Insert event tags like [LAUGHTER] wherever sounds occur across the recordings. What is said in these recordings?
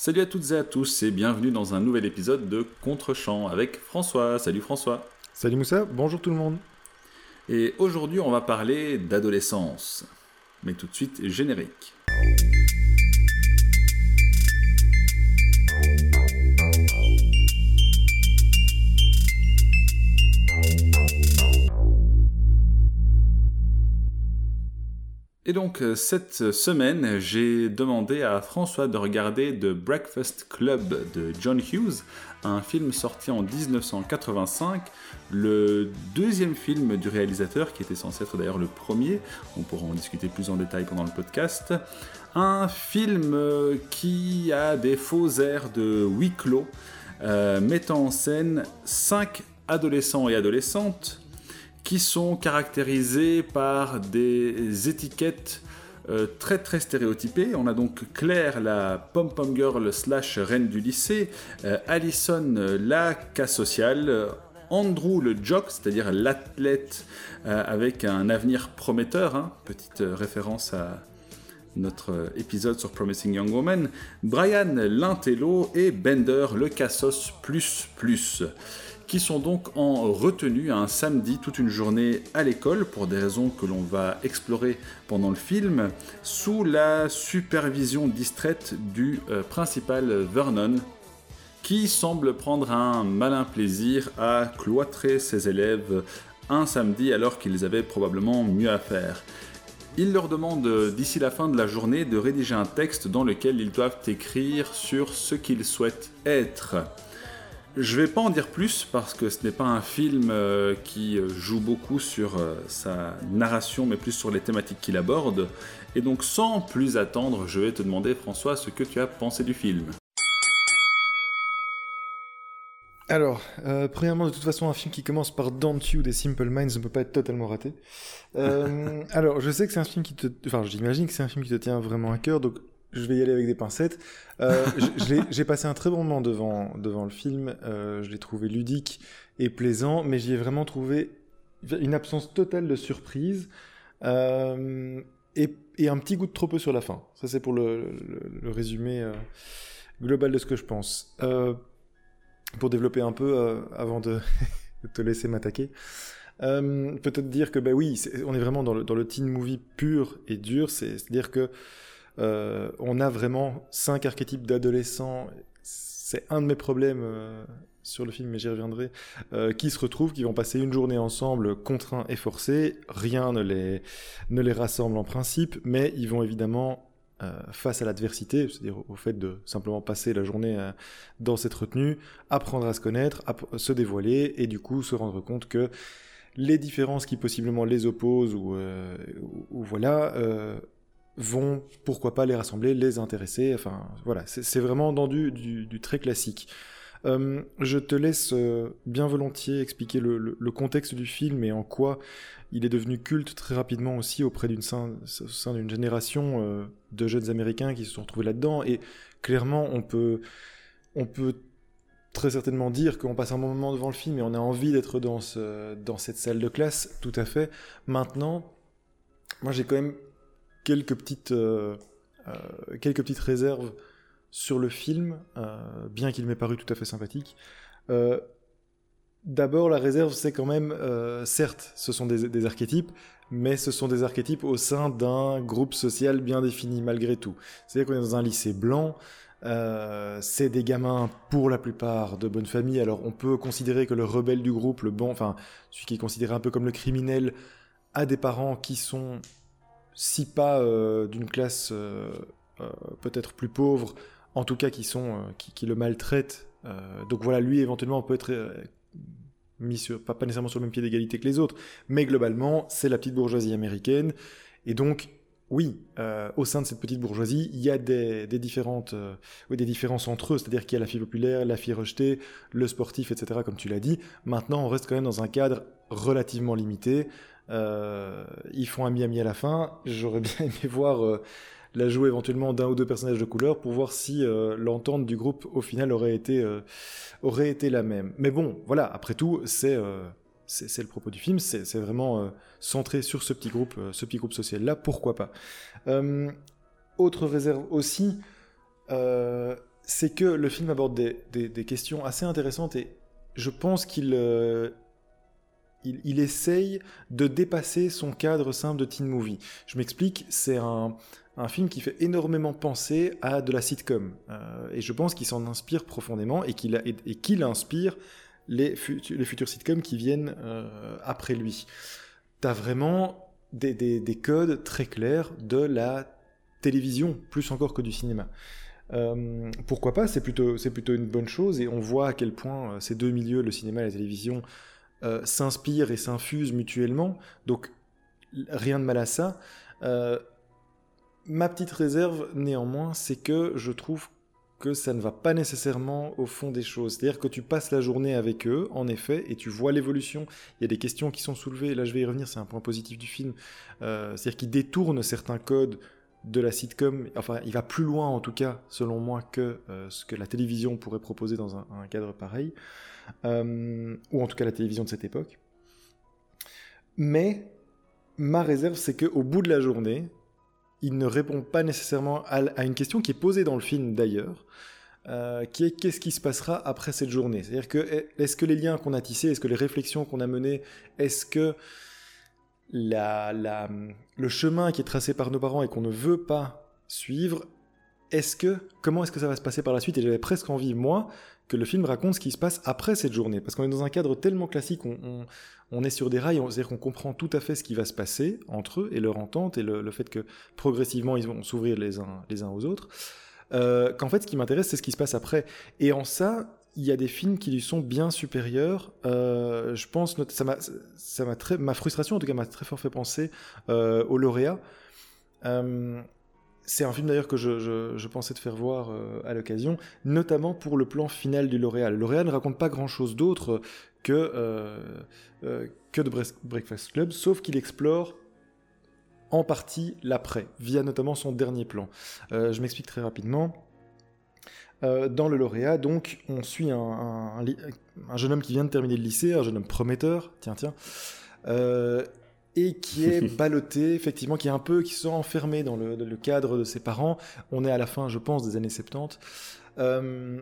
Salut à toutes et à tous et bienvenue dans un nouvel épisode de Contre-champ avec François. Salut François. Salut Moussa, bonjour tout le monde. Et aujourd'hui on va parler d'adolescence. Mais tout de suite, générique. Et donc euh, cette semaine, j'ai demandé à François de regarder The Breakfast Club de John Hughes, un film sorti en 1985, le deuxième film du réalisateur, qui était censé être d'ailleurs le premier, on pourra en discuter plus en détail pendant le podcast, un film euh, qui a des faux airs de huis clos, euh, mettant en scène cinq adolescents et adolescentes qui sont caractérisés par des étiquettes euh, très très stéréotypées. On a donc Claire, la pom-pom girl slash reine du lycée, euh, Allison, la cas sociale, Andrew, le jock, c'est-à-dire l'athlète euh, avec un avenir prometteur, hein. petite référence à notre épisode sur Promising Young Woman, Brian, l'intello, et Bender, le cassos plus plus qui sont donc en retenue un samedi toute une journée à l'école pour des raisons que l'on va explorer pendant le film, sous la supervision distraite du euh, principal Vernon, qui semble prendre un malin plaisir à cloîtrer ses élèves un samedi alors qu'ils avaient probablement mieux à faire. Il leur demande d'ici la fin de la journée de rédiger un texte dans lequel ils doivent écrire sur ce qu'ils souhaitent être. Je vais pas en dire plus parce que ce n'est pas un film euh, qui euh, joue beaucoup sur euh, sa narration, mais plus sur les thématiques qu'il aborde. Et donc, sans plus attendre, je vais te demander, François, ce que tu as pensé du film. Alors, premièrement, de toute façon, un film qui commence par Don't You des Simple Minds ne peut pas être totalement raté. [LAUGHS] alors, je sais que c'est un film qui te... Enfin, j'imagine que c'est un film qui te tient vraiment à cœur, donc je vais y aller avec des pincettes. Euh, j'ai passé un très bon moment devant, devant le film. Euh, je l'ai trouvé ludique et plaisant, mais j'y ai vraiment trouvé une absence totale de surprise euh, et, un petit goût de trop peu sur la fin. Ça, c'est pour le, le, résumé global de ce que je pense. Pour développer un peu, avant de, de, [LAUGHS] te laisser m'attaquer. Peut-être dire que, bah oui, on est vraiment dans le, dans le teen movie pur et dur. C'est-à-dire que euh, on a vraiment cinq archétypes d'adolescents. C'est un de mes problèmes euh, sur le film, mais j'y reviendrai, euh, qui se retrouvent, qui vont passer une journée ensemble, contraints et forcés. Rien ne les, ne les rassemble en principe, mais ils vont évidemment face à l'adversité, c'est-à-dire au fait de simplement passer la journée dans cette retenue, apprendre à se connaître, à se dévoiler, et du coup se rendre compte que les différences qui possiblement les opposent ou, ou voilà vont, pourquoi pas, les rassembler, les intéresser. Enfin, voilà, c'est vraiment dans du, très classique. Euh, je te laisse euh, bien volontiers expliquer le, contexte du film et en quoi il est devenu culte très rapidement aussi auprès d'une sein, sein d'une génération euh, de jeunes américains qui se sont retrouvés là-dedans. Et clairement, on peut, on peut très certainement dire qu'on passe un moment devant le film et on a envie d'être dans, ce, dans cette salle de classe, tout à fait. Maintenant, moi j'ai quand même quelques petites, euh, euh, quelques petites réserves sur le film, euh, bien qu'il m'ait paru tout à fait sympathique. D'abord, la réserve, c'est quand même, certes, ce sont des, archétypes, mais ce sont des archétypes au sein d'un groupe social bien défini malgré tout. C'est-à-dire qu'on est dans un lycée blanc, c'est des gamins pour la plupart de bonne famille. Alors on peut considérer que le rebelle du groupe, le bon, enfin celui qui est considéré un peu comme le criminel, a des parents qui sont si pas euh, d'une classe euh, euh, peut-être plus pauvre, en tout cas qui sont qui, le maltraitent. donc voilà, lui éventuellement peut être mis sur, pas, nécessairement sur le même pied d'égalité que les autres, mais globalement c'est la petite bourgeoisie américaine. Et donc oui, au sein de cette petite bourgeoisie, il y a des, différentes, des différences entre eux, c'est-à-dire qu'il y a la fille populaire, la fille rejetée, le sportif, etc., comme tu l'as dit. Maintenant, on reste quand même dans un cadre relativement limité, euh, ils font un Miami à la fin. J'aurais [LAUGHS] bien aimé voir euh, la jouer éventuellement d'un ou deux personnages de couleur pour voir si euh, l'entente du groupe au final aurait été, aurait été la même. Mais bon, voilà, après tout, c'est c'est le propos du film, c'est vraiment centré sur ce petit groupe, ce petit groupe social là, pourquoi pas? autre réserve aussi, c'est que le film aborde des, des, questions assez intéressantes et je pense qu'il euh, il, essaye de dépasser son cadre simple de teen movie. Je m'explique, c'est un, film qui fait énormément penser à de la sitcom. Euh, et je pense qu'il s'en inspire profondément et qu'il inspire les, les, futurs sitcoms qui viennent euh, après lui. T'as vraiment des, des, des, codes très clairs de la télévision, plus encore que du cinéma. Euh, pourquoi pas C'est plutôt, une bonne chose et on voit à quel point ces deux milieux, le cinéma et la télévision, euh, s'inspirent et s'infusent mutuellement. Donc rien de mal à ça. Euh, ma petite réserve, néanmoins, c'est que je trouve que ça ne va pas nécessairement au fond des choses. C'est-à-dire que tu passes la journée avec eux, en effet, et tu vois l'évolution. Il y a des questions qui sont soulevées, là je vais y revenir, c'est un point positif du film. Euh, c'est-à-dire qu'il détourne certains codes de la sitcom, enfin il va plus loin en tout cas, selon moi, que euh, ce que la télévision pourrait proposer dans un, cadre pareil, euh, ou en tout cas la télévision de cette époque. Mais ma réserve, c'est qu'au bout de la journée, il ne répond pas nécessairement à, à, une question qui est posée dans le film d'ailleurs, euh, qui est qu'est-ce qui se passera après cette journée? C'est-à-dire que est-ce que les liens qu'on a tissés, est-ce que les réflexions qu'on a menées, est-ce que la, la, le chemin qui est tracé par nos parents et qu'on ne veut pas suivre, est-ce que comment est-ce que ça va se passer par la suite? Et j'avais presque envie, moi, que le film raconte ce qui se passe après cette journée, parce qu'on est dans un cadre tellement classique, on, on, est sur des rails, c'est-à-dire qu'on comprend tout à fait ce qui va se passer entre eux et leur entente et le, le fait que progressivement ils vont s'ouvrir les uns, les uns aux autres. Euh, qu'en fait, ce qui m'intéresse, c'est ce qui se passe après. Et en ça, il y a des films qui lui sont bien supérieurs. Euh, je pense, ça m'a, ça m'a ma frustration en tout cas m'a très fort fait penser euh, au lauréat. Euh, c'est un film d'ailleurs que je, pensais te faire voir à l'occasion, notamment pour le plan final du lauréat. Le lauréat ne raconte pas grand-chose d'autre que que de Breakfast Club, sauf qu'il explore en partie l'après, via notamment son dernier plan. je m'explique très rapidement. Euh, dans le lauréat, donc, on suit un, un, un, jeune homme qui vient de terminer le lycée, un jeune homme prometteur, tiens, tiens, euh, et qui est [LAUGHS] ballotté, effectivement, qui est un peu, qui se sent enfermé dans le, le, cadre de ses parents. On est à la fin, je pense, des années 70. Euh,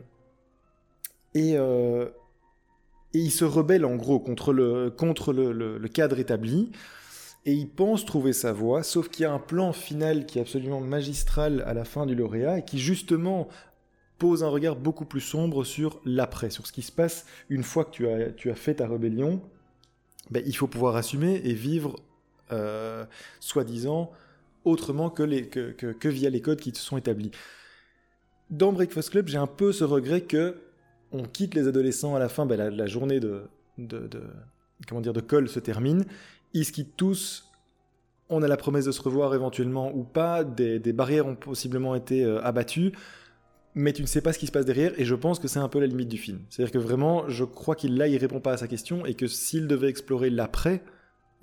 et, et il se rebelle, en gros, contre le, contre le, le cadre établi et il pense trouver sa voie, sauf qu'il y a un plan final qui est absolument magistral à la fin du lauréat et qui justement pose un regard beaucoup plus sombre sur l'après, sur ce qui se passe une fois que tu as, fait ta rébellion. Ben, il faut pouvoir assumer et vivre, euh, soi-disant, autrement que, les, via les codes qui te sont établis. Dans Breakfast Club, j'ai un peu ce regret que on quitte les adolescents à la fin, ben, la, journée de, comment dire, de colle se termine, ils se quittent tous on a la promesse de se revoir éventuellement ou pas, des, des barrières ont possiblement été euh, abattues, mais tu ne sais pas ce qui se passe derrière, et je pense que c'est un peu la limite du film. C'est-à-dire que vraiment, je crois qu'il là, il répond pas à sa question, et que s'il devait explorer l'après,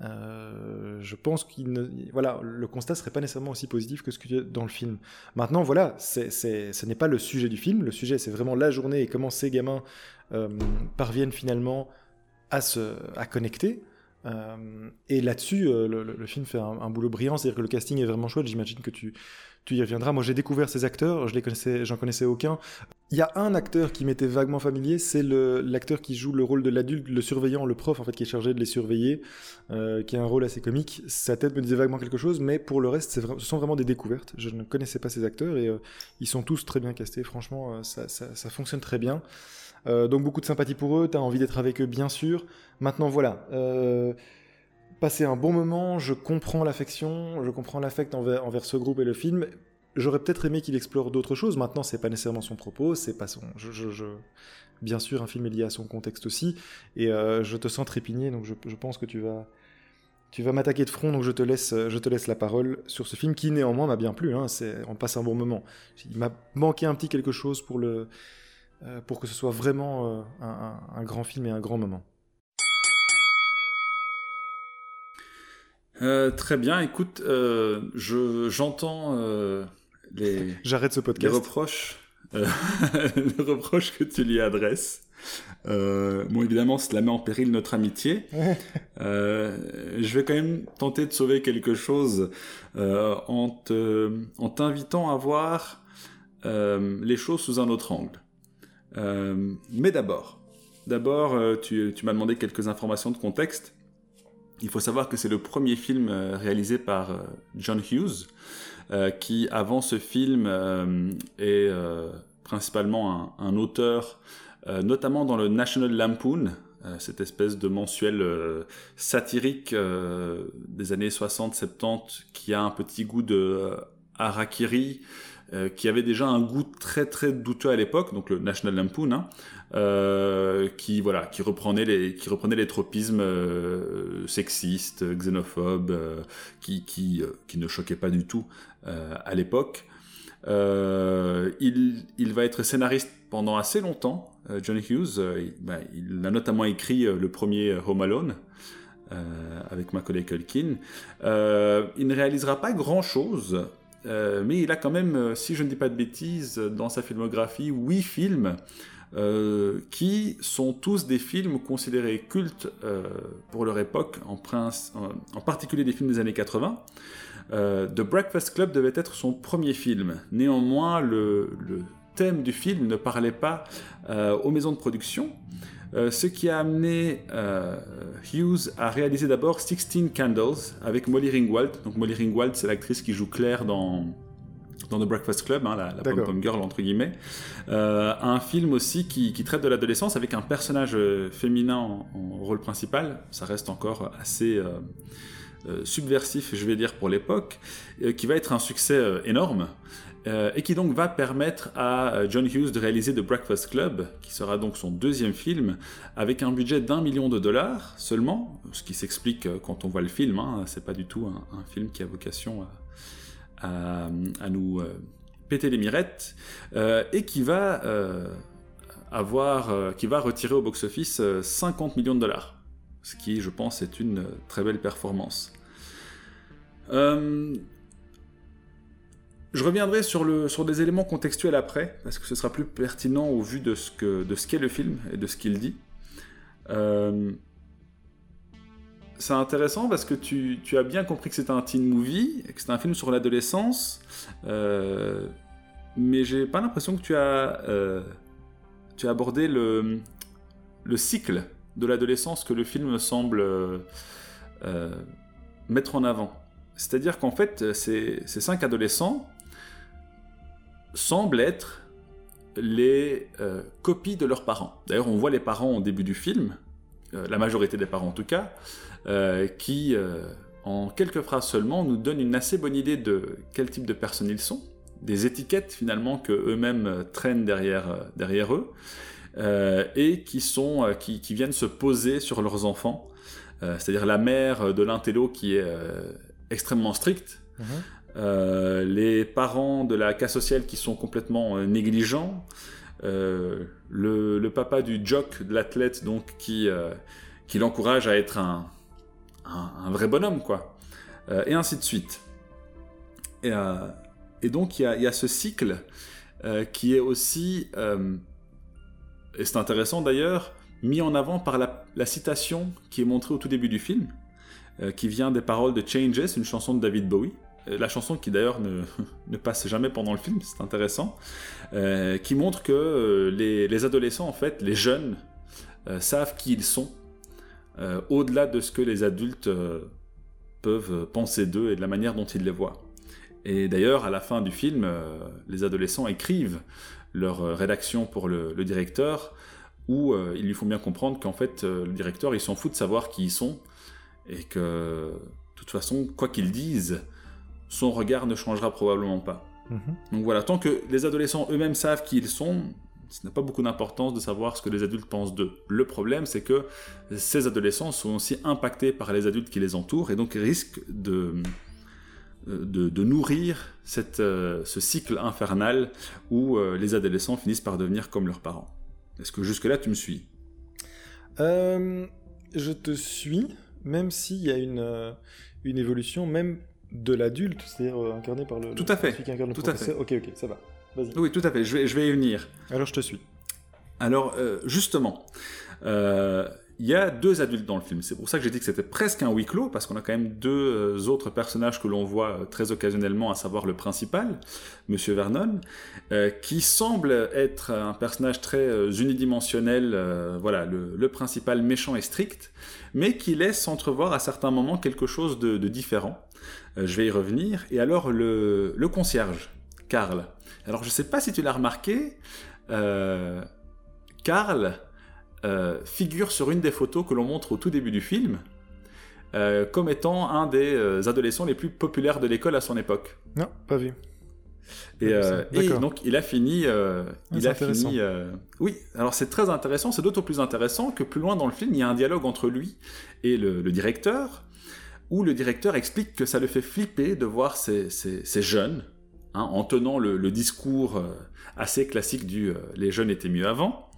euh, je pense qu'il voilà, le constat serait pas nécessairement aussi positif que ce que dans le film. Maintenant, voilà, c'est, c'est, ce n'est pas le sujet du film. Le sujet, c'est vraiment la journée et comment ces gamins euh, parviennent finalement à se, à connecter. Euh, et là-dessus, euh, le, film fait un, boulot brillant, c'est-à-dire que le casting est vraiment chouette. J'imagine que tu, y reviendras. Moi, j'ai découvert ces acteurs, je les connaissais, j'en connaissais aucun. Il y a un acteur qui m'était vaguement familier, c'est l'acteur qui joue le rôle de l'adulte, le surveillant, le prof en fait, qui est chargé de les surveiller, euh, qui a un rôle assez comique. Sa tête me disait vaguement quelque chose, mais pour le reste, ce sont vraiment des découvertes. Je ne connaissais pas ces acteurs et ils sont tous très bien castés. Franchement, ça, fonctionne très bien. Euh, donc beaucoup de sympathie pour eux. T'as envie d'être avec eux, bien sûr. Maintenant, voilà. Euh, passer un bon moment, je comprends l'affection, je comprends l'affect envers, ce groupe et le film. J'aurais peut-être aimé qu'il explore d'autres choses. Maintenant, c'est pas nécessairement son propos, c'est pas son. Bien sûr, un film est lié à son contexte aussi, et euh, je te sens trépigné, donc je, pense que tu vas, tu vas m'attaquer de front, donc je te laisse, je te laisse la parole sur ce film qui néanmoins m'a bien plu. Hein, on passe un bon moment. Il m'a manqué un petit quelque chose pour le, pour que ce soit vraiment euh, un, un, un grand film et un grand moment. Euh, très bien, écoute, euh, je, j'entends euh, les, [LAUGHS] J'arrête ce podcast. les reproches, euh, [LAUGHS] les reproches que tu lui adresses. Euh, bon, évidemment, cela met en péril notre amitié. [LAUGHS] je vais quand même tenter de sauver quelque chose en, te, en t'invitant à voir les choses sous un autre angle. Mais d'abord, d'abord, tu, tu m'as demandé quelques informations de contexte. Il faut savoir que c'est le premier film réalisé par John Hughes, qui avant ce film est principalement un, auteur, euh, notamment dans le National Lampoon, euh, cette espèce de mensuel euh, satirique des années 60-70 qui a un petit goût de harakiri, qui avait déjà un goût très très douteux à l'époque, donc le National Lampoon, hein, qui voilà, qui reprenait les qui reprenait les tropismes sexistes, xénophobes, qui qui, qui ne choquaient pas du tout à l'époque. Euh, il, il, va être scénariste pendant assez longtemps, euh, John Hughes. Euh, ben, il, a notamment écrit le premier Home Alone. avec Macaulay Culkin. il ne réalisera pas grand-chose, mais il a quand même, si je ne dis pas de bêtises, dans sa filmographie, huit films qui sont tous des films considérés cultes pour leur époque, en, particulier des films des années 80. Euh, The Breakfast Club devait être son premier film. Néanmoins, le, thème du film ne parlait pas euh, aux maisons de production, euh, ce qui a amené Hughes à réaliser d'abord 16 Candles avec Molly Ringwald. Donc Molly Ringwald, c'est l'actrice qui joue Claire dans dans The Breakfast Club, hein, la, la pom girl entre guillemets, un film aussi qui, traite de l'adolescence avec un personnage féminin en, rôle principal. Ça reste encore assez euh, subversif, je vais dire, pour l'époque, euh, qui va être un succès euh, et qui donc va permettre à John Hughes de réaliser The Breakfast Club, qui sera donc son deuxième film, avec un budget d'un million de dollars seulement, ce qui s'explique quand on voit le film, hein, c'est pas du tout un, film qui a vocation à, nous péter les mirettes, et qui va avoir, qui va retirer au box-office 50 millions de dollars ce qui, je pense, est une très belle performance. Euh, je reviendrai sur, des éléments contextuels après, parce que ce sera plus pertinent au vu de ce qu'est le film et de ce qu'il dit. Euh, c'est intéressant parce que tu, as bien compris que c'était un teen movie, que c'était un film sur l'adolescence, euh, mais j'ai pas l'impression que tu as, euh, abordé le, le cycle de l'adolescence que le film semble euh, mettre en avant. C'est-à-dire qu'en fait, ces, cinq adolescents semblent être les euh, copies de leurs parents. D'ailleurs, on voit les parents au début du film, la majorité des parents en tout cas, qui, en quelques phrases seulement, nous donnent une assez bonne idée de quel type de personnes ils sont, des étiquettes finalement que eux-mêmes traînent derrière, eux, euh, et qui, sont, euh, qui, viennent se poser sur leurs enfants. Euh, c'est-à-dire la mère de l'intello qui est extrêmement stricte, mhm. les parents de la cas sociale qui sont complètement négligents, le, le, papa du jock, de l'athlète, donc qui, qui l'encourage à être un, un, vrai bonhomme, quoi. et ainsi de suite. Et, donc il y, a ce cycle qui est aussi et c'est intéressant d'ailleurs, mis en avant par la, citation qui est montrée au tout début du film, euh, qui vient des paroles de Changes, une chanson de David Bowie. Euh, la chanson qui d'ailleurs ne, [LAUGHS] ne, passe jamais pendant le film, c'est intéressant, euh, qui montre que les, adolescents, en fait, les jeunes, savent qui ils sont, au-delà de ce que les adultes peuvent penser d'eux et de la manière dont ils les voient. Et d'ailleurs, à la fin du film, les adolescents écrivent leur euh, rédaction pour le, directeur, où euh, il lui faut bien comprendre qu'en fait, euh, le directeur, il s'en fout de savoir qui ils sont, et que, de toute façon, quoi qu'ils disent, son regard ne changera probablement pas. Mhm. Donc voilà, tant que les adolescents eux-mêmes savent qui ils sont, ce n'a pas beaucoup d'importance de savoir ce que les adultes pensent d'eux. Le problème, c'est que ces adolescents sont aussi impactés par les adultes qui les entourent et donc risquent de, de, nourrir cette, euh, ce cycle infernal où euh, les adolescents finissent par devenir comme leurs parents. Est-ce que jusque-là tu me suis? Euh, Je te suis, même s'il y a une, une évolution même de l'adulte, c'est-à-dire incarné par le... Tout à fait. tout à fait. Ok, ok, ça va. Oui, tout à fait, je vais, je vais y venir. Alors je te suis. Alors, justement, il y a deux adultes dans le film. C'est pour ça que j'ai dit que c'était presque un huis clos, parce qu'on a quand même deux euh, autres personnages que l'on voit euh, très occasionnellement, à savoir le principal, Monsieur Vernon, euh, qui semble être un personnage très unidimensionnel, voilà, le, principal méchant et strict, mais qui laisse entrevoir à certains moments quelque chose de, différent. Je vais y revenir. Et alors, le, le concierge, Karl. Alors, je ne sais pas si tu l'as remarqué, Karl euh, figure sur une des photos que l'on montre au tout début du film euh, comme étant un des euh, adolescents les plus populaires de l'école à son époque. Non, pas vu. Et, donc il a fini, ah, il a fini. Oui, alors c'est très intéressant. C'est d'autant plus intéressant que plus loin dans le film, il y a un dialogue entre lui et le, directeur, où le directeur explique que ça le fait flipper de voir ces, jeunes hein, en tenant le, le discours assez classique du les jeunes étaient mieux avant.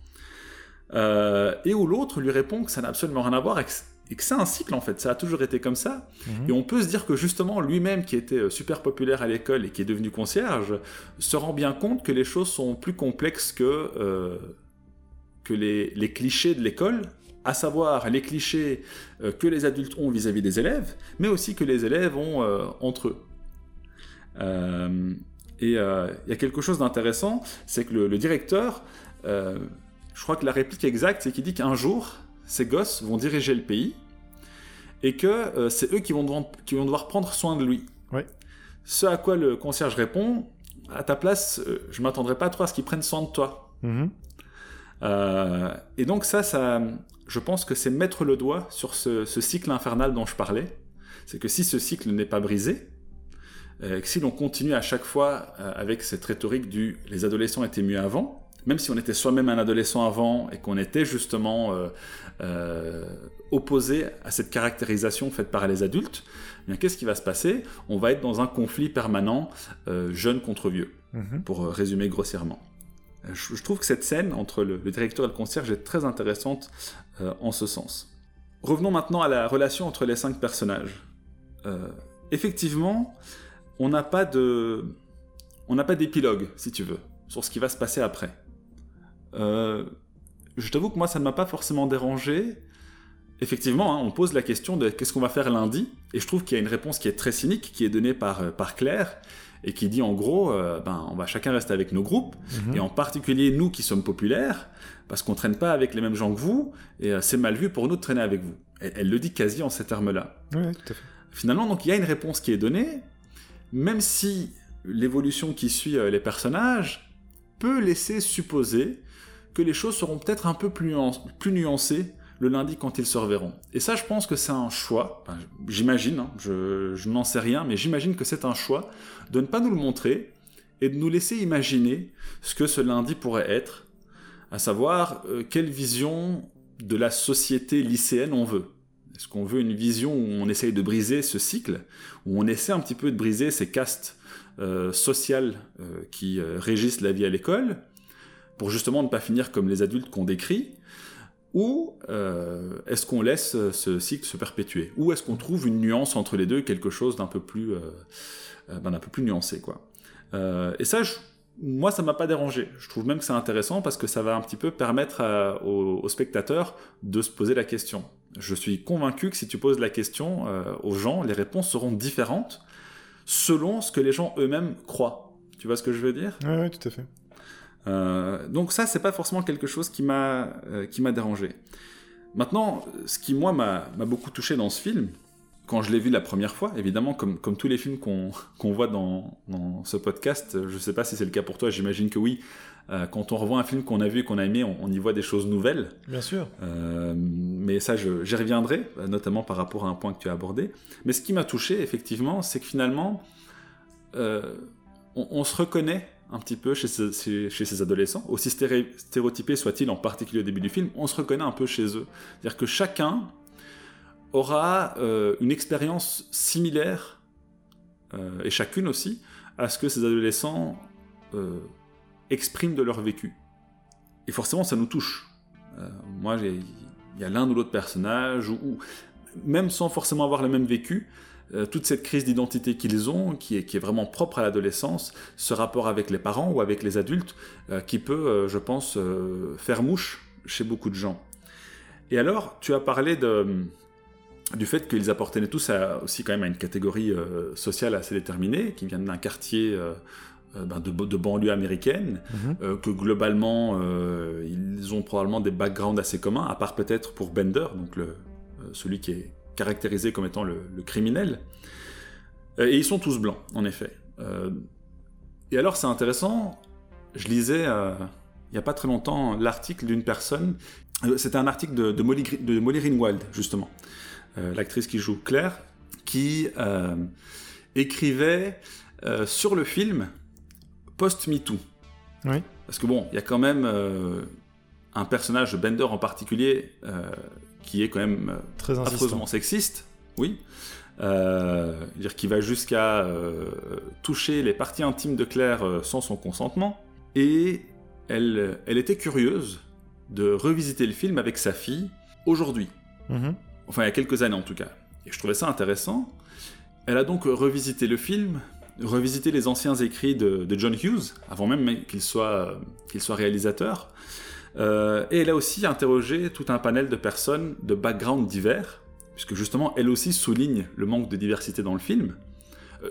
Euh, et où l'autre lui répond que ça n'a absolument rien à voir et que, c'est un cycle en fait, ça a toujours été comme ça. Mhm. Et on peut se dire que justement lui-même qui était euh, super populaire à l'école et qui est devenu concierge, se rend bien compte que les choses sont plus complexes que, euh, que les, les, clichés de l'école, à savoir les clichés que les adultes ont vis-à-vis des élèves, mais aussi que les élèves ont entre eux. et il y a quelque chose d'intéressant, c'est que le, le directeur je crois que la réplique exacte, c'est qu'il dit qu'un jour, ces gosses vont diriger le pays et que euh, c'est eux qui vont, devoir, qui vont devoir prendre soin de lui. Ce à quoi le concierge répond À ta place, je euh, je m'attendrai pas trop à ce qu'ils prennent soin de toi. Euh, et donc, ça, ça, je pense que c'est mettre le doigt sur ce, cycle infernal dont je parlais. C'est que si ce cycle n'est pas brisé, que si l'on continue à chaque fois avec cette rhétorique du les adolescents étaient mieux avant, même si on était soi-même un adolescent avant et qu'on était justement euh, euh, opposé à cette caractérisation faite par les adultes, eh qu'est-ce qui va se passer? On va être dans un conflit permanent, euh, jeune contre vieux, mhm. pour résumer grossièrement. Je, trouve que cette scène entre le, directeur et le concierge est très intéressante en ce sens. Revenons maintenant à la relation entre les cinq personnages. effectivement, on n'a pas de, on n'a pas d'épilogue, si tu veux, sur ce qui va se passer après. Euh, je t'avoue que moi, ça ne m'a pas forcément dérangé. Effectivement, hein, on pose la question de qu'est-ce qu'on va faire lundi, et je trouve qu'il y a une réponse qui est très cynique, qui est donnée par, euh, par Claire, et qui dit en gros, euh, ben, on va chacun rester avec nos groupes, mhm. et en particulier nous qui sommes populaires, parce qu'on traîne pas avec les mêmes gens que vous, et c'est mal vu pour nous de traîner avec vous. Elle, le dit quasi en ces termes-là. Finalement, donc il y a une réponse qui est donnée, même si l'évolution qui suit les personnages peut laisser supposer que les choses seront peut-être un peu plus, plus nuancées le lundi quand ils se reverront. Et ça, je pense que c'est un choix, j'imagine, hein, je, n'en sais rien, mais j'imagine que c'est un choix de ne pas nous le montrer et de nous laisser imaginer ce que ce lundi pourrait être, à savoir euh, quelle vision de la société lycéenne on veut. Est-ce qu'on veut une vision où on essaye de briser ce cycle, où on essaie un petit peu de briser ces castes euh, sociales euh, qui régissent la vie à l'école pour justement ne pas finir comme les adultes qu'on décrit ou euh, est-ce qu'on laisse ce cycle se perpétuer? Ou est-ce qu'on trouve une nuance entre les deux, quelque chose d'un peu plus, euh, euh, ben, peu plus nuancé, quoi? Et ça, moi, ça m'a pas dérangé. Je trouve même que c'est intéressant parce que ça va un petit peu permettre aux, spectateurs de se poser la question. Je suis convaincu que si tu poses la question aux gens, les réponses seront différentes selon ce que les gens eux-mêmes croient. Tu vois ce que je veux dire? Oui, tout à fait. Euh, donc ça, c'est pas forcément quelque chose qui m'a euh, qui m'a dérangé. Maintenant, ce qui moi m'a beaucoup touché dans ce film, quand je l'ai vu la première fois, évidemment, comme, comme tous les films qu'on [LAUGHS] voit dans, dans, ce podcast, je sais pas si c'est le cas pour toi, j'imagine que oui. Euh, quand on revoit un film qu'on a vu et qu'on a aimé, on, y voit des choses nouvelles. Bien sûr. mais ça, j'y reviendrai, notamment par rapport à un point que tu as abordé. Mais ce qui m'a touché, effectivement, c'est que finalement, on, on, se reconnaît un petit peu chez, ces, adolescents, aussi stéréotypés soient-ils en particulier au début du film, on se reconnaît un peu chez eux. C'est-à-dire que chacun aura euh, une expérience similaire, euh, et chacune aussi, à ce que ces adolescents euh, expriment de leur vécu. Et forcément, ça nous touche. moi, il y a l'un ou l'autre personnage, ou, même sans forcément avoir le même vécu, euh, toute cette crise d'identité qu'ils ont, qui est, qui est, vraiment propre à l'adolescence, ce rapport avec les parents ou avec les adultes, euh, qui peut, euh, je pense, faire mouche chez beaucoup de gens. Et alors, tu as parlé de, du fait qu'ils appartenaient tous à, aussi quand même à une catégorie sociale assez déterminée, qui vient d'un quartier ben, de, de, banlieue américaine, Mhm. que globalement, ils ont probablement des backgrounds assez communs, à part peut-être pour Bender, donc le, celui qui est caractérisé comme étant le, le criminel. et ils sont tous blancs, en effet. et alors, c'est intéressant, je lisais il n'y a pas très longtemps l'article d'une personne c'était un article de, de, Molly, de Molly Ringwald, justement, euh, l'actrice qui joue Claire, qui euh, écrivait euh, sur le film post-MeToo. Oui. Parce que bon, il y a quand même un personnage de Bender en particulier qui est quand même Très affreusement sexiste, oui. dire qui va jusqu'à toucher les parties intimes de Claire sans son consentement. Et elle, elle était curieuse de revisiter le film avec sa fille aujourd'hui. Mmh. Enfin, il y a quelques années en tout cas. Et je trouvais ça intéressant. Elle a donc revisité le film, revisité les anciens écrits de, de John Hughes, avant même qu'il soit, qu'il soit réalisateur. Euh, et elle a aussi interrogé tout un panel de personnes de backgrounds divers, puisque justement, elle aussi souligne le manque de diversité dans le film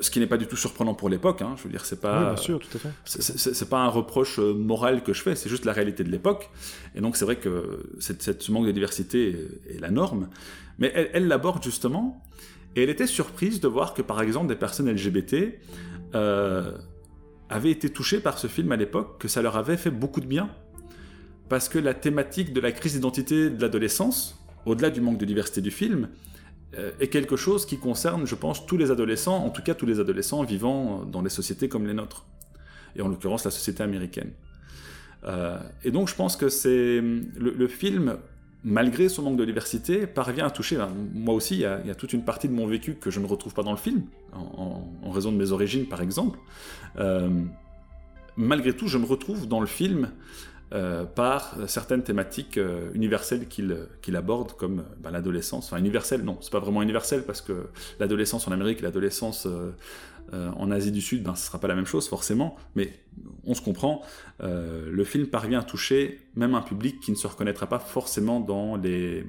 ce qui n'est pas du tout surprenant pour l'époque. Hein. Je veux dire, c'est pas. Oui, bien sûr, tout à fait. C'est pas un reproche moral que je fais, c'est juste la réalité de l'époque. Et donc, c'est vrai que cette, cette, ce manque de diversité est, la norme. Mais elle, elle l'aborde justement, et elle était surprise de voir que, par exemple, des personnes LGBT euh, avaient été touchées par ce film à l'époque, que ça leur avait fait beaucoup de bien, parce que la thématique de la crise d'identité de l'adolescence, au-delà du manque de diversité du film, est quelque chose qui concerne, je pense, tous les adolescents, en tout cas tous les adolescents vivant dans des sociétés comme les nôtres, et en l'occurrence la société américaine. Euh, et donc je pense que c'est le, le, film, malgré son manque de diversité, parvient à toucher. Moi aussi, il y, a, toute une partie de mon vécu que je ne retrouve pas dans le film, en, raison de mes origines par exemple. Euh, malgré tout, je me retrouve dans le film euh, par certaines thématiques euh, universelles qu'il qu aborde, comme ben, l'adolescence. Enfin, universelle, non, c'est pas vraiment universel, parce que l'adolescence en Amérique et l'adolescence euh, en Asie du Sud, ben, ce sera pas la même chose, forcément, mais on se comprend. le film parvient à toucher même un public qui ne se reconnaîtra pas forcément dans les,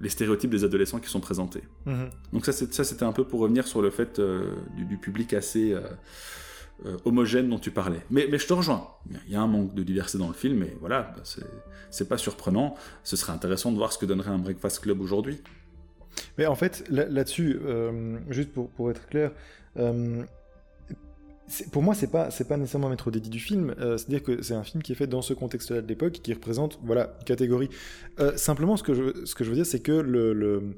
les stéréotypes des adolescents qui sont présentés. Mmh. Donc ça, c'était un peu pour revenir sur le fait du, du, public assez euh, homogène dont tu parlais. Mais, mais, je te rejoins. Il y a un manque de diversité dans le film, et voilà, bah c'est pas surprenant. Ce serait intéressant de voir ce que donnerait un Breakfast Club aujourd'hui. Mais en fait, là-dessus, là euh, juste pour, être clair, euh, pour moi, c'est pas, pas nécessairement mettre au dédit du film. Euh, C'est-à-dire que c'est un film qui est fait dans ce contexte-là de l'époque, qui représente, voilà, une catégorie. simplement, ce que je, veux dire, c'est que le,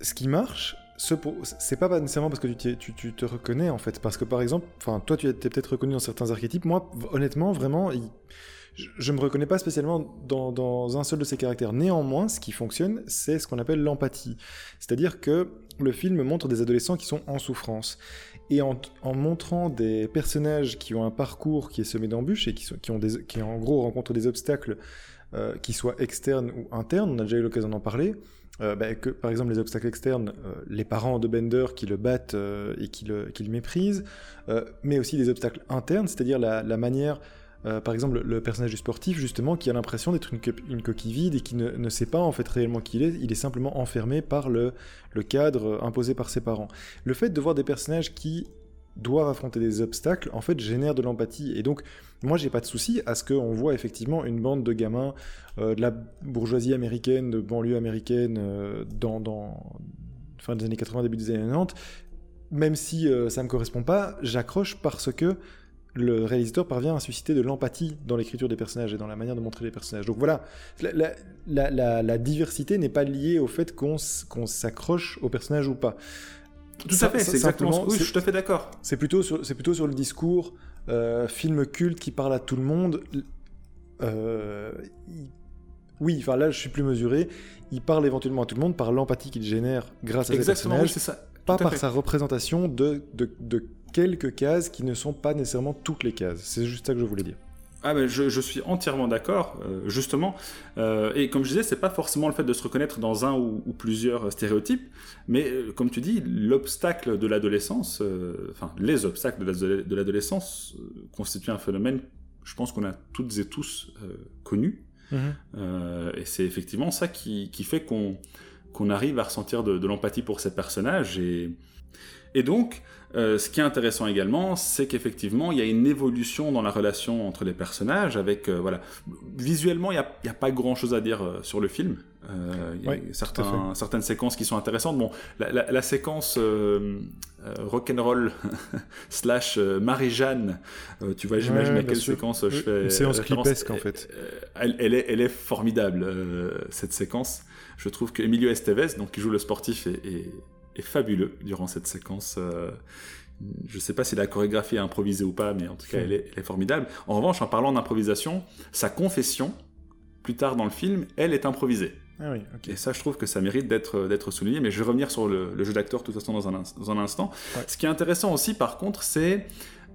ce qui marche, c'est pas nécessairement parce que tu, te reconnais en fait, parce que par exemple, enfin toi tu t'es peut-être reconnu dans certains archétypes, moi honnêtement vraiment, je, je, me reconnais pas spécialement dans, un seul de ces caractères. Néanmoins, ce qui fonctionne, c'est ce qu'on appelle l'empathie, c'est-à-dire que le film montre des adolescents qui sont en souffrance. Et en, montrant des personnages qui ont un parcours qui est semé d'embûches et qui, ont qui en gros rencontrent des obstacles euh, qui soient externes ou internes, on a déjà eu l'occasion d'en parler, euh, bah, par exemple les obstacles externes, euh, les parents de Bender qui le battent euh, et qui le, qui le méprisent, mais aussi des obstacles internes, c'est-à-dire la, la, manière, par exemple le personnage du sportif justement qui a l'impression d'être une, une, coquille vide et qui ne, ne, sait pas en fait réellement qui il est, il est simplement enfermé par le, le cadre imposé par ses parents. Le fait de voir des personnages qui doivent affronter des obstacles, en fait, génère de l'empathie. Et donc, moi, j'ai pas de souci à ce qu'on voit effectivement une bande de gamins euh, de la bourgeoisie américaine, de banlieue américaine, euh, dans, dans fin des années 80, début des années 90. Même si euh, ça me correspond pas, j'accroche parce que le réalisateur parvient à susciter de l'empathie dans l'écriture des personnages et dans la manière de montrer les personnages. Donc voilà, la, la, diversité n'est pas liée au fait qu'on qu s'accroche aux personnages ou pas. Tout à fait, c'est exactement. Oui, je suis tout à fait d'accord. C'est plutôt sur, c'est plutôt sur le discours euh, film culte qui parle à tout le monde. Euh, il... Oui, enfin là, je suis plus mesuré. Il parle éventuellement à tout le monde par l'empathie qu'il génère grâce à exactement, ses personnages, oui, ça. pas par fait. sa représentation de, de, de quelques cases qui ne sont pas nécessairement toutes les cases. C'est juste ça que je voulais dire. Ah ben je, je, suis entièrement d'accord, euh, justement. Euh, et comme je disais, c'est pas forcément le fait de se reconnaître dans un ou, ou plusieurs stéréotypes, mais euh, comme tu dis, l'obstacle de l'adolescence, enfin les obstacles de l'adolescence constituent un phénomène, je pense qu'on a toutes et tous connu. Mhm. et c'est effectivement ça qui, qui fait qu'on qu'on arrive à ressentir de, de l'empathie pour ces personnages. Et, et donc, euh, ce qui est intéressant également, c'est qu'effectivement, il y a une évolution dans la relation entre les personnages. Avec, euh, voilà, visuellement, il n'y a, a, pas grand-chose à dire euh, sur le film. il y a certains, certaines séquences qui sont intéressantes. Bon, la, la, la séquence rock'n'roll [LAUGHS] slash Marie-Jeanne, tu vois, j'imagine à quelle séquence je fais. Une séance clipesque, en fait. Elle, elle, est, elle est formidable, cette séquence. Je trouve que Emilio Estevez, donc qui joue le sportif, est, est est fabuleux durant cette séquence. Euh, je ne sais pas si la chorégraphie est improvisée ou pas, mais en tout cas, elle est, formidable. En revanche, en parlant d'improvisation, sa confession, plus tard dans le film, elle est improvisée. Ah oui, Et ça, je trouve que ça mérite d'être souligné. Mais je vais revenir sur le, jeu d'acteur, de toute façon, dans un, dans un instant. Ce qui est intéressant aussi, par contre, c'est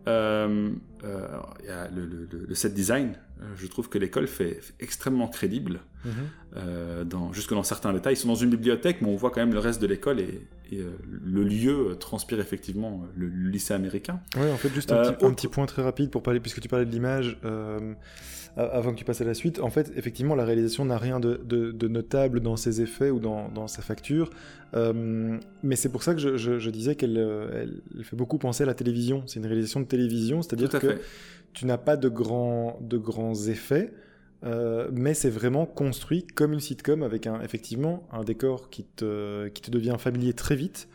euh, euh, le, set design. Je trouve que l'école fait, extrêmement crédible, mhm. dans, jusque dans certains détails. Ils sont dans une bibliothèque, mais on voit quand même le reste de l'école et, et euh, le lieu transpire effectivement le, lycée américain. Oui, en fait, juste un, petit, un, petit, point très rapide pour parler, puisque tu parlais de l'image, euh, avant que tu passes à la suite. En fait, effectivement, la réalisation n'a rien de, de, notable dans ses effets ou dans, dans sa facture, euh, mais c'est pour ça que je, je, disais qu'elle elle fait beaucoup penser à la télévision. C'est une réalisation de télévision, c'est-à-dire que fait. tu n'as pas de grands, de grands effets. Euh, mais c'est vraiment construit comme une sitcom avec un, effectivement un décor qui te, qui te devient familier très vite.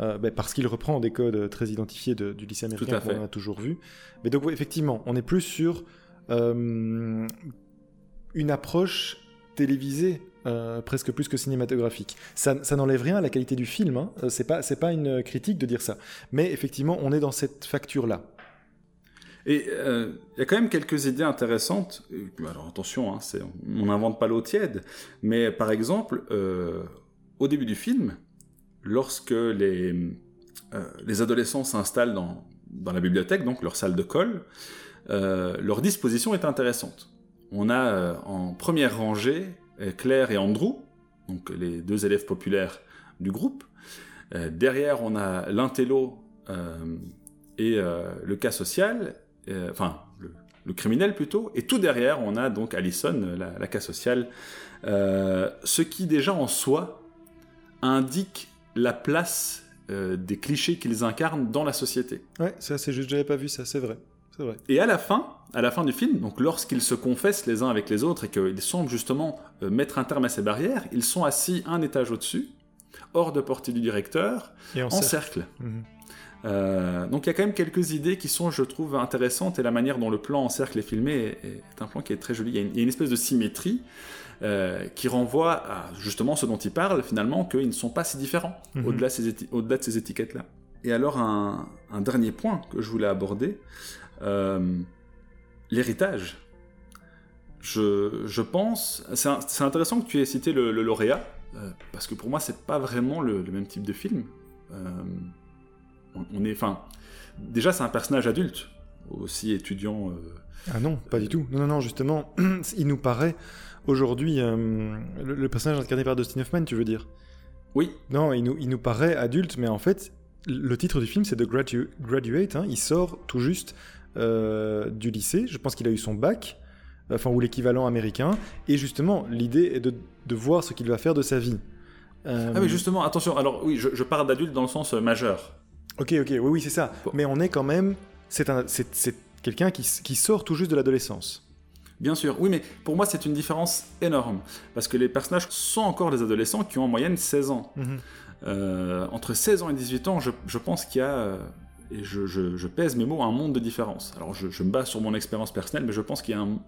Euh, ben, parce qu'il reprend des codes très identifiés de, du lycée américain qu'on a toujours vu. Mais donc effectivement, on est plus sur euh, une approche télévisée, euh, presque plus que cinématographique. Ça, ça n'enlève rien à la qualité du film, hein. c'est pas, c'est pas une critique de dire ça. Mais effectivement, on est dans cette facture-là. Et euh, il y a quand même quelques idées intéressantes. Alors attention, hein, on n'invente pas l'eau tiède. Mais par exemple, euh, au début du film, lorsque les, euh, les adolescents s'installent dans, la bibliothèque, donc leur salle de colle, leur disposition est intéressante. On a en première rangée Claire et Andrew, donc les deux élèves populaires du groupe. derrière, on a l'intello et le cas social, euh, enfin le, criminel plutôt, et tout derrière on a donc Allison, la, cas sociale, euh, ce qui déjà en soi indique la place euh, des clichés qu'ils incarnent dans la société. Ouais, c'est assez juste, j'avais pas vu ça, c'est vrai. Vrai. Et à la fin, à la fin du film, donc lorsqu'ils se confessent les uns avec les autres et qu'ils semblent justement mettre un terme à ces barrières, ils sont assis un étage au-dessus, hors de portée du directeur, en, cercle. Mhm. Euh, donc il y a quand même quelques idées qui sont, je trouve, intéressantes et la manière dont le plan en cercle est filmé est, un plan qui est très joli. Il y a une, espèce de symétrie euh, qui renvoie à justement ce dont il parle, finalement, qu'ils ne sont pas si différents mhm. au-delà, de ces étiquettes-là. Et alors un, dernier point que je voulais aborder, euh, l'héritage. Je, pense, c'est intéressant que tu aies cité le, lauréat, parce que pour moi c'est pas vraiment le, le, même type de film on, est, enfin, déjà c'est un personnage adulte, aussi étudiant. Euh, ah non, pas du tout. Non, non, non, justement, [CLEARS THROAT] il nous paraît aujourd'hui euh, le, personnage incarné par Dustin Hoffman, tu veux dire? Oui. Non, il nous, il nous paraît adulte, mais en fait, le titre du film c'est The Graduate. Hein. il sort tout juste euh, du lycée. Je pense qu'il a eu son bac, enfin ou l'équivalent américain. Et justement, l'idée est de, de voir ce qu'il va faire de sa vie. Ah mais justement, attention. Alors oui, je, je parle d'adulte dans le sens majeur. Ok, ok, oui, oui, c'est ça. Mais on est quand même. C'est quelqu'un qui, qui, sort tout juste de l'adolescence. Bien sûr, oui, mais pour moi, c'est une différence énorme. Parce que les personnages sont encore des adolescents qui ont en moyenne 16 ans. Mhm. Euh, entre 16 ans et 18 ans, je, je pense qu'il y a. Euh, et je, je, pèse mes mots, un monde de différence. Alors je, me base sur mon expérience personnelle, mais je pense qu'il y a un,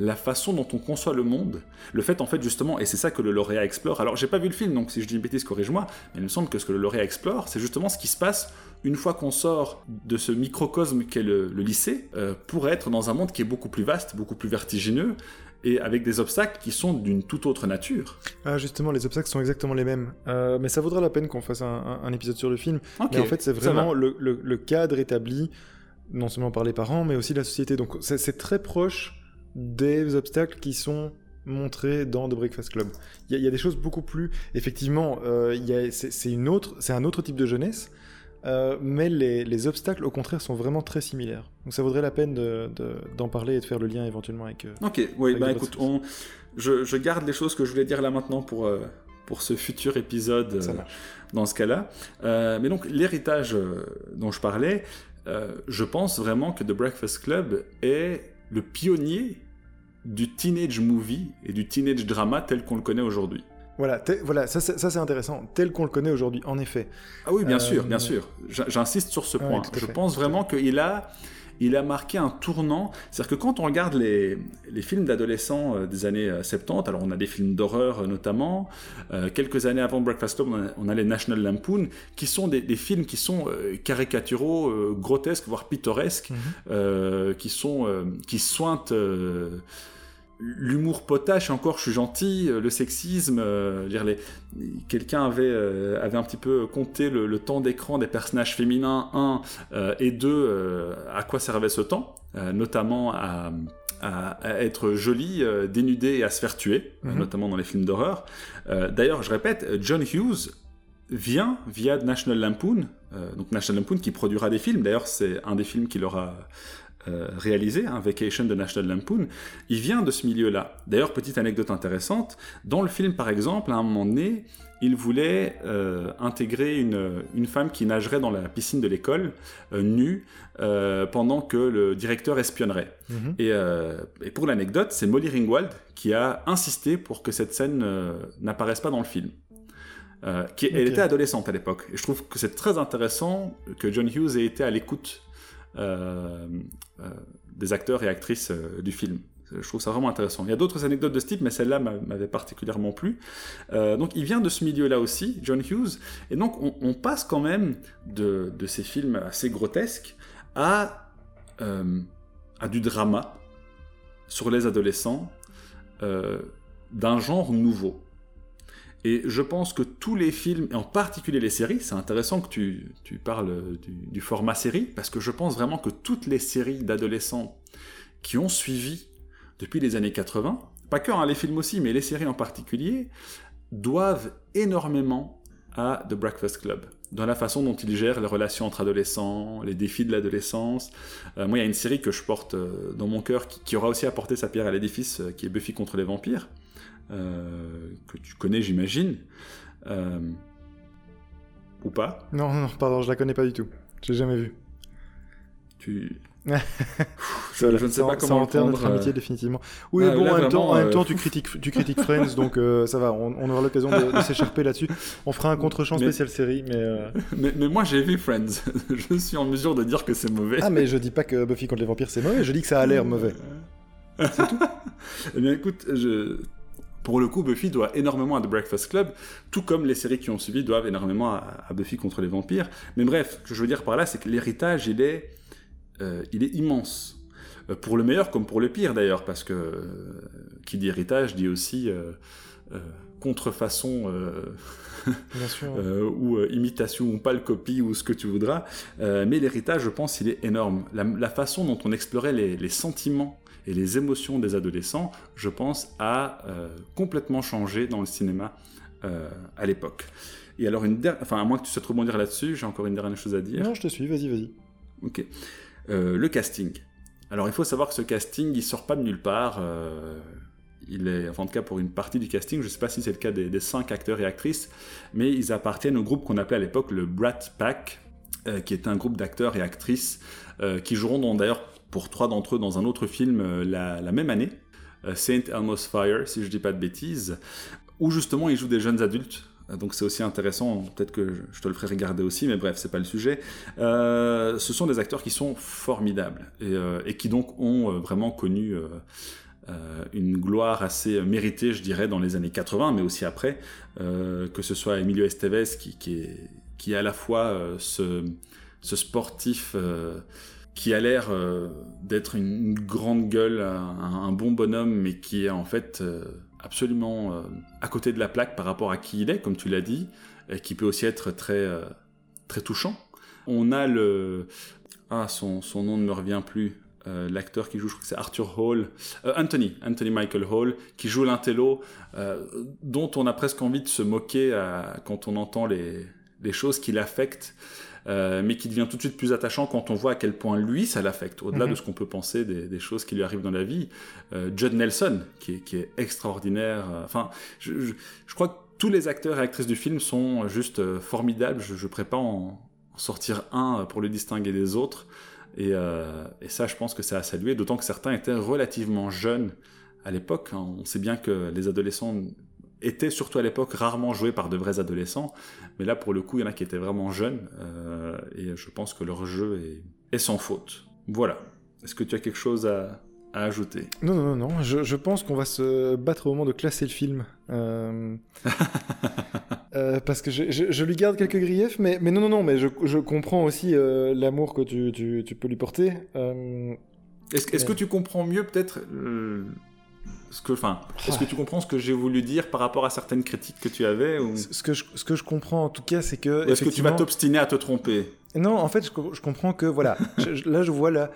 la façon dont on conçoit le monde, le fait en fait justement, et c'est ça que le lauréat explore. Alors j'ai pas vu le film, donc si je dis une bêtise, corrige-moi, mais il me semble que ce que le lauréat explore, c'est justement ce qui se passe une fois qu'on sort de ce microcosme qu'est le, lycée, euh, pour être dans un monde qui est beaucoup plus vaste, beaucoup plus vertigineux, et avec des obstacles qui sont d'une toute autre nature. Ah, justement, les obstacles sont exactement les mêmes. Euh, mais ça vaudra la peine qu'on fasse un, épisode sur le film. mais en fait, c'est vraiment le, cadre établi, non seulement par les parents, mais aussi la société. Donc, c'est très proche des obstacles qui sont montrés dans The Breakfast Club. Il y, a des choses beaucoup plus. Effectivement, euh, c'est un autre type de jeunesse. Euh, mais les, les, obstacles, au contraire, sont vraiment très similaires. Donc ça vaudrait la peine d'en de, parler et de faire le lien éventuellement avec. Euh, ok, oui, bah écoute, on, je, je, garde les choses que je voulais dire là maintenant pour, euh, pour ce futur épisode dans ce cas-là. mais donc, l'héritage dont je parlais, je pense vraiment que The Breakfast Club est le pionnier du teenage movie et du teenage drama tel qu'on le connaît aujourd'hui. Voilà, voilà ça, ça c'est intéressant, tel qu'on le connaît aujourd'hui, en effet. Ah oui, bien sûr, bien euh, sûr. J'insiste sur ce point. Je pense vraiment qu'il a, il a marqué un tournant. C'est-à-dire que quand on regarde les, les films d'adolescents euh, des années 70, euh, alors on a des films d'horreur notamment, quelques années avant Breakfast Club, on a, les National Lampoon, qui sont des, des films qui sont caricaturaux, grotesques, voire pittoresques, mhm. qui, sont, qui sointent l'humour potache, encore je suis gentil, euh, le sexisme, euh, les... quelqu'un avait, euh, avait un petit peu compté le, temps d'écran des personnages féminins, un, et deux, à quoi servait ce temps, notamment à, être joli, dénudé et à se faire tuer, mhm. notamment dans les films d'horreur. D'ailleurs, je répète, John Hughes vient via National Lampoon, donc National Lampoon qui produira des films, d'ailleurs c'est un des films qu'il aura euh, réalisé, un Vacation de National Lampoon, il vient de ce milieu-là. D'ailleurs, petite anecdote intéressante, dans le film par exemple, à un moment donné, il voulait euh, intégrer une, une, femme qui nagerait dans la piscine de l'école, euh, nue, pendant que le directeur espionnerait. Mhm. et, et, pour l'anecdote, c'est Molly Ringwald qui a insisté pour que cette scène n'apparaisse pas dans le film. qui, Elle était adolescente à l'époque. Et je trouve que c'est très intéressant que John Hughes ait été à l'écoute des acteurs et actrices euh, du film. Je trouve ça vraiment intéressant. Il y a d'autres anecdotes de ce type, mais celle-là m'avait particulièrement plu. donc il vient de ce milieu-là aussi, John Hughes, et donc on, passe quand même de, ces films assez grotesques à du drama sur les adolescents d'un genre nouveau. Et je pense que tous les films, et en particulier les séries, c'est intéressant que tu, tu parles du, format série, parce que je pense vraiment que toutes les séries d'adolescents qui ont suivi depuis les années 80, pas que hein, les films aussi, mais les séries en particulier, doivent énormément à The Breakfast Club, dans la façon dont ils gèrent les relations entre adolescents, les défis de l'adolescence. Euh, moi, il y a une série que je porte euh, dans mon cœur qui, qui, aura aussi apporté sa pierre à l'édifice, euh, qui est Buffy contre les vampires. Euh, que tu connais, j'imagine. Euh, ou pas Non, non, pardon, je la connais pas du tout. J'ai jamais vu. Tu. [LAUGHS] je, ne sais pas comment enterre notre amitié euh. définitivement. Oui, bon, en, même temps, en, même temps, tu [LAUGHS] critiques, tu critiques Friends, donc ça va. On, aura l'occasion de, s'écharper là-dessus. On fera un contre-champ spécial série, mais, mais, mais. moi, j'ai vu Friends. [LAUGHS] je suis en mesure de dire que c'est mauvais. Ah, mais je dis pas que Buffy contre les vampires c'est mauvais. Je dis que ça a l'air mauvais. C'est tout. eh bien, écoute, je pour le coup, Buffy doit énormément à The Breakfast Club, tout comme les séries qui ont suivi doivent énormément à, Buffy contre les vampires. Mais bref, ce que je veux dire par là, c'est que l'héritage, il est, euh, il est immense. Euh, pour le meilleur comme pour le pire d'ailleurs, parce que euh, qui dit héritage dit aussi contrefaçon [LAUGHS] ou imitation ou pas le copie ou ce que tu voudras. mais l'héritage, je pense, il est énorme. La, façon dont on explorait les, les sentiments et les émotions des adolescents, je pense, a euh, complètement changé dans le cinéma euh, à l'époque. Et alors, une enfin, à moins que tu souhaites rebondir là-dessus, j'ai encore une dernière chose à dire. Non, je te suis, vas-y, vas-y. Ok. Euh, le casting. Alors, il faut savoir que ce casting, il sort pas de nulle part. il est, enfin, en tout cas, pour une partie du casting, je sais pas si c'est le cas des, des, cinq acteurs et actrices, mais ils appartiennent au groupe qu'on appelait à l'époque le Brat Pack, qui est un groupe d'acteurs et actrices qui joueront d'ailleurs pour trois d'entre eux dans un autre film euh, la, même année, euh, Saint Elmo's Fire, si je dis pas de bêtises, où justement ils jouent des jeunes adultes. Euh, donc c'est aussi intéressant, peut-être que je te le ferai regarder aussi, mais bref, c'est pas le sujet. ce sont des acteurs qui sont formidables et, qui donc ont vraiment connu une gloire assez méritée, je dirais, dans les années 80, mais aussi après, que ce soit Emilio Estevez qui, qui, est, à la fois ce, ce sportif qui a l'air euh, d'être une, grande gueule, un, bon bonhomme, mais qui est en fait euh, absolument euh, à côté de la plaque par rapport à qui il est, comme tu l'as dit, et qui peut aussi être très, très touchant. On a le... Ah, son, son nom ne me revient plus. l'acteur qui joue, je crois que c'est Arthur Hall, Anthony, Anthony Michael Hall, qui joue l'intello, dont on a presque envie de se moquer quand on entend les, les choses qui l'affectent. Mais qui devient tout de suite plus attachant quand on voit à quel point lui, ça l'affecte, au-delà Mhm. de ce qu'on peut penser des, des choses qui lui arrivent dans la vie. Euh, Judd Nelson, qui est, qui est extraordinaire. euh, Enfin, je, je, je crois que tous les acteurs et actrices du film sont juste euh, formidables. Je ne pourrais pas en, en sortir un pour le distinguer des autres. Et, euh, et ça, je pense que c'est à saluer, d'autant que certains étaient relativement jeunes à l'époque. hein. On sait bien que les adolescents étaient, surtout à l'époque, rarement joués par de vrais adolescents. Mais là, pour le coup, il y en a qui étaient vraiment jeunes. euh, et je pense que leur jeu est, est sans faute. Voilà. Est-ce que tu as quelque chose à, à ajouter? Non, non, non, non. Je, je pense qu'on va se battre au moment de classer le film. Euh, [LAUGHS] euh, parce que je, je- je lui garde quelques griefs, mais, mais non, non, non, mais je, comprends aussi l'amour que tu, tu, tu peux lui porter. Est-ce que tu comprends mieux peut-être ce que, enfin, est-ce que tu comprends ce que j'ai voulu dire par rapport à certaines critiques que tu avais ou, ce, que je, ce que je comprends en tout cas, c'est que. est-ce que tu vas t'obstiner à te tromper? Non, en fait, je, co- je comprends que, voilà, [LAUGHS] je- là, je vois, là,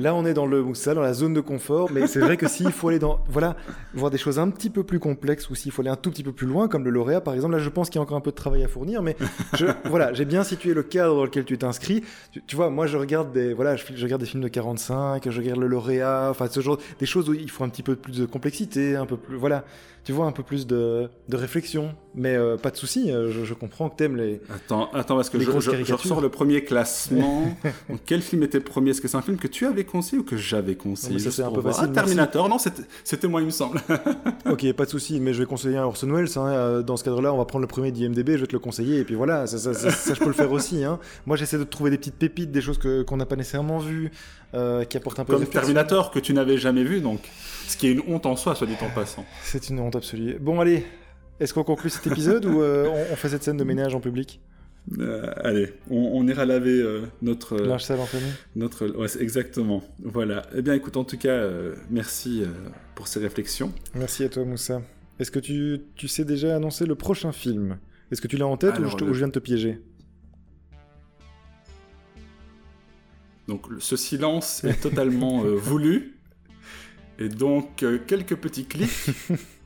là, on est dans le Moussa, dans la zone de confort, mais c'est vrai que s'il faut aller dans, voilà, voir des choses un petit peu plus complexes, ou s'il faut aller un tout petit peu plus loin, comme le lauréat, par exemple, là, je pense qu'il y a encore un peu de travail à fournir, mais voilà, j'ai bien situé le cadre dans lequel tu t'inscris. Tu, tu vois, moi, je regarde des, voilà, je, je regarde des films de 45, je regarde le lauréat, enfin, ce genre, des choses où il faut un petit peu plus de complexité, un peu plus, voilà, tu vois, un peu plus de, de réflexion, mais euh, pas de souci, euh, je, je comprends que t'aimes les, Attends, attends, parce que je, je- je ressors le premier classement. [LAUGHS] Donc, quel film était le premier? Est-ce que c'est un film que tu avais conseillé ou que j'avais conseillé? Non, mais ça, un peu facile, Ah, Terminator, non, c'était moi, il me semble. [LAUGHS] Ok, pas de souci, mais je vais conseiller un Orson Welles. hein, euh, dans ce cadre-là, on va prendre le premier d'IMDB, je vais te le conseiller, et puis voilà, ça, ça, ça- ça, je peux le faire aussi. Hein. Moi, j'essaie de trouver des petites pépites, des choses que- qu'on n'a pas nécessairement vues, euh, qui apportent un peu Comme de. Terminator, que tu n'avais jamais vu, donc. Ce qui est une honte en soi, soit dit en passant. C'est une honte absolue. Bon, allez, est-ce qu'on conclut cet épisode ou euh, on, on fait cette scène de ménage en public? Euh, allez, on, on ira laver euh, notre. Linge sale en famille Notre... Ouais, exactement. Voilà. Eh bien, écoute, en tout cas, merci pour ces réflexions. Merci à toi, Moussa. Est-ce que tu, tu sais déjà annoncer le prochain film? Est-ce que tu l'as en tête ou je, le- ou je viens de te piéger? Donc, ce silence est totalement voulu. Et donc, quelques petits clics. [LAUGHS]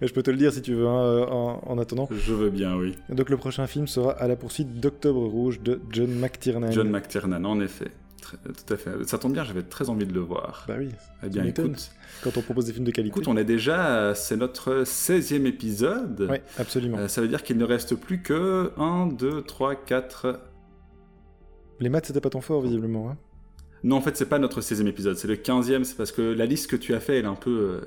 Mais Je peux te le dire si tu veux, hein, euh, en, en attendant. Je veux bien, oui. Donc le prochain film sera À la poursuite d'Octobre Rouge de John McTiernan. John McTiernan, en effet. Très- tout à fait. Ça tombe bien, j'avais très envie de le voir. Bah oui, eh bien, écoute, quand on propose des films de qualité. écoute, on est déjà. C'est notre 16e épisode. Oui, absolument. Euh, ça veut dire qu'il ne reste plus que 1, 2, 3, 4. Les maths, c'était pas ton fort, visiblement. Hein. Non, en fait, c'est pas notre 16e épisode, c'est le 15e, c'est parce que la liste que tu as fait, elle est un peu, euh,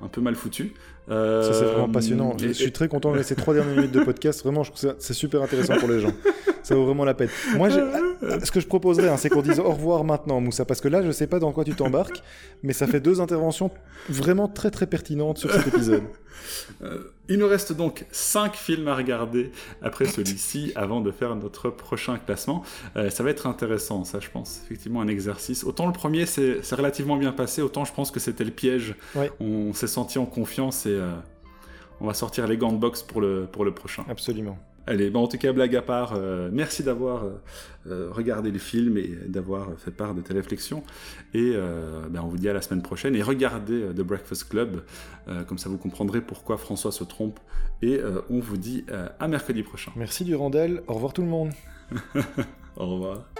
un peu mal foutue. Euh, Ça, c'est vraiment passionnant. Je et- suis très content de ces trois dernières minutes de podcast. Vraiment, je trouve que c'est- c'est super intéressant pour les gens. [LAUGHS] Ça vaut vraiment la peine. Moi, [LAUGHS] ce que je proposerais, hein, c'est qu'on dise au revoir maintenant, Moussa, parce que là, je sais pas dans quoi tu t'embarques, mais ça fait deux interventions vraiment très très pertinentes sur cet épisode. Euh, il nous reste donc 5 films à regarder après celui-ci avant de faire notre prochain classement. Euh, ça va être intéressant, ça je pense. Effectivement, un exercice. Autant le premier c'est c'est relativement bien passé, autant je pense que c'était le piège. Ouais. On s'est senti en confiance et euh, on va sortir les gants de boxe pour le, pour le prochain. Absolument. Allez, bon, en tout cas, blague à part, euh, merci d'avoir euh, euh, regardé le film et d'avoir fait part de tes réflexions. Et euh, ben, on vous dit à la semaine prochaine. Et regardez The Breakfast Club, comme ça vous comprendrez pourquoi François se trompe. Et on vous dit à mercredi prochain. Merci Durandel. Au revoir tout le monde. [LAUGHS] Au revoir.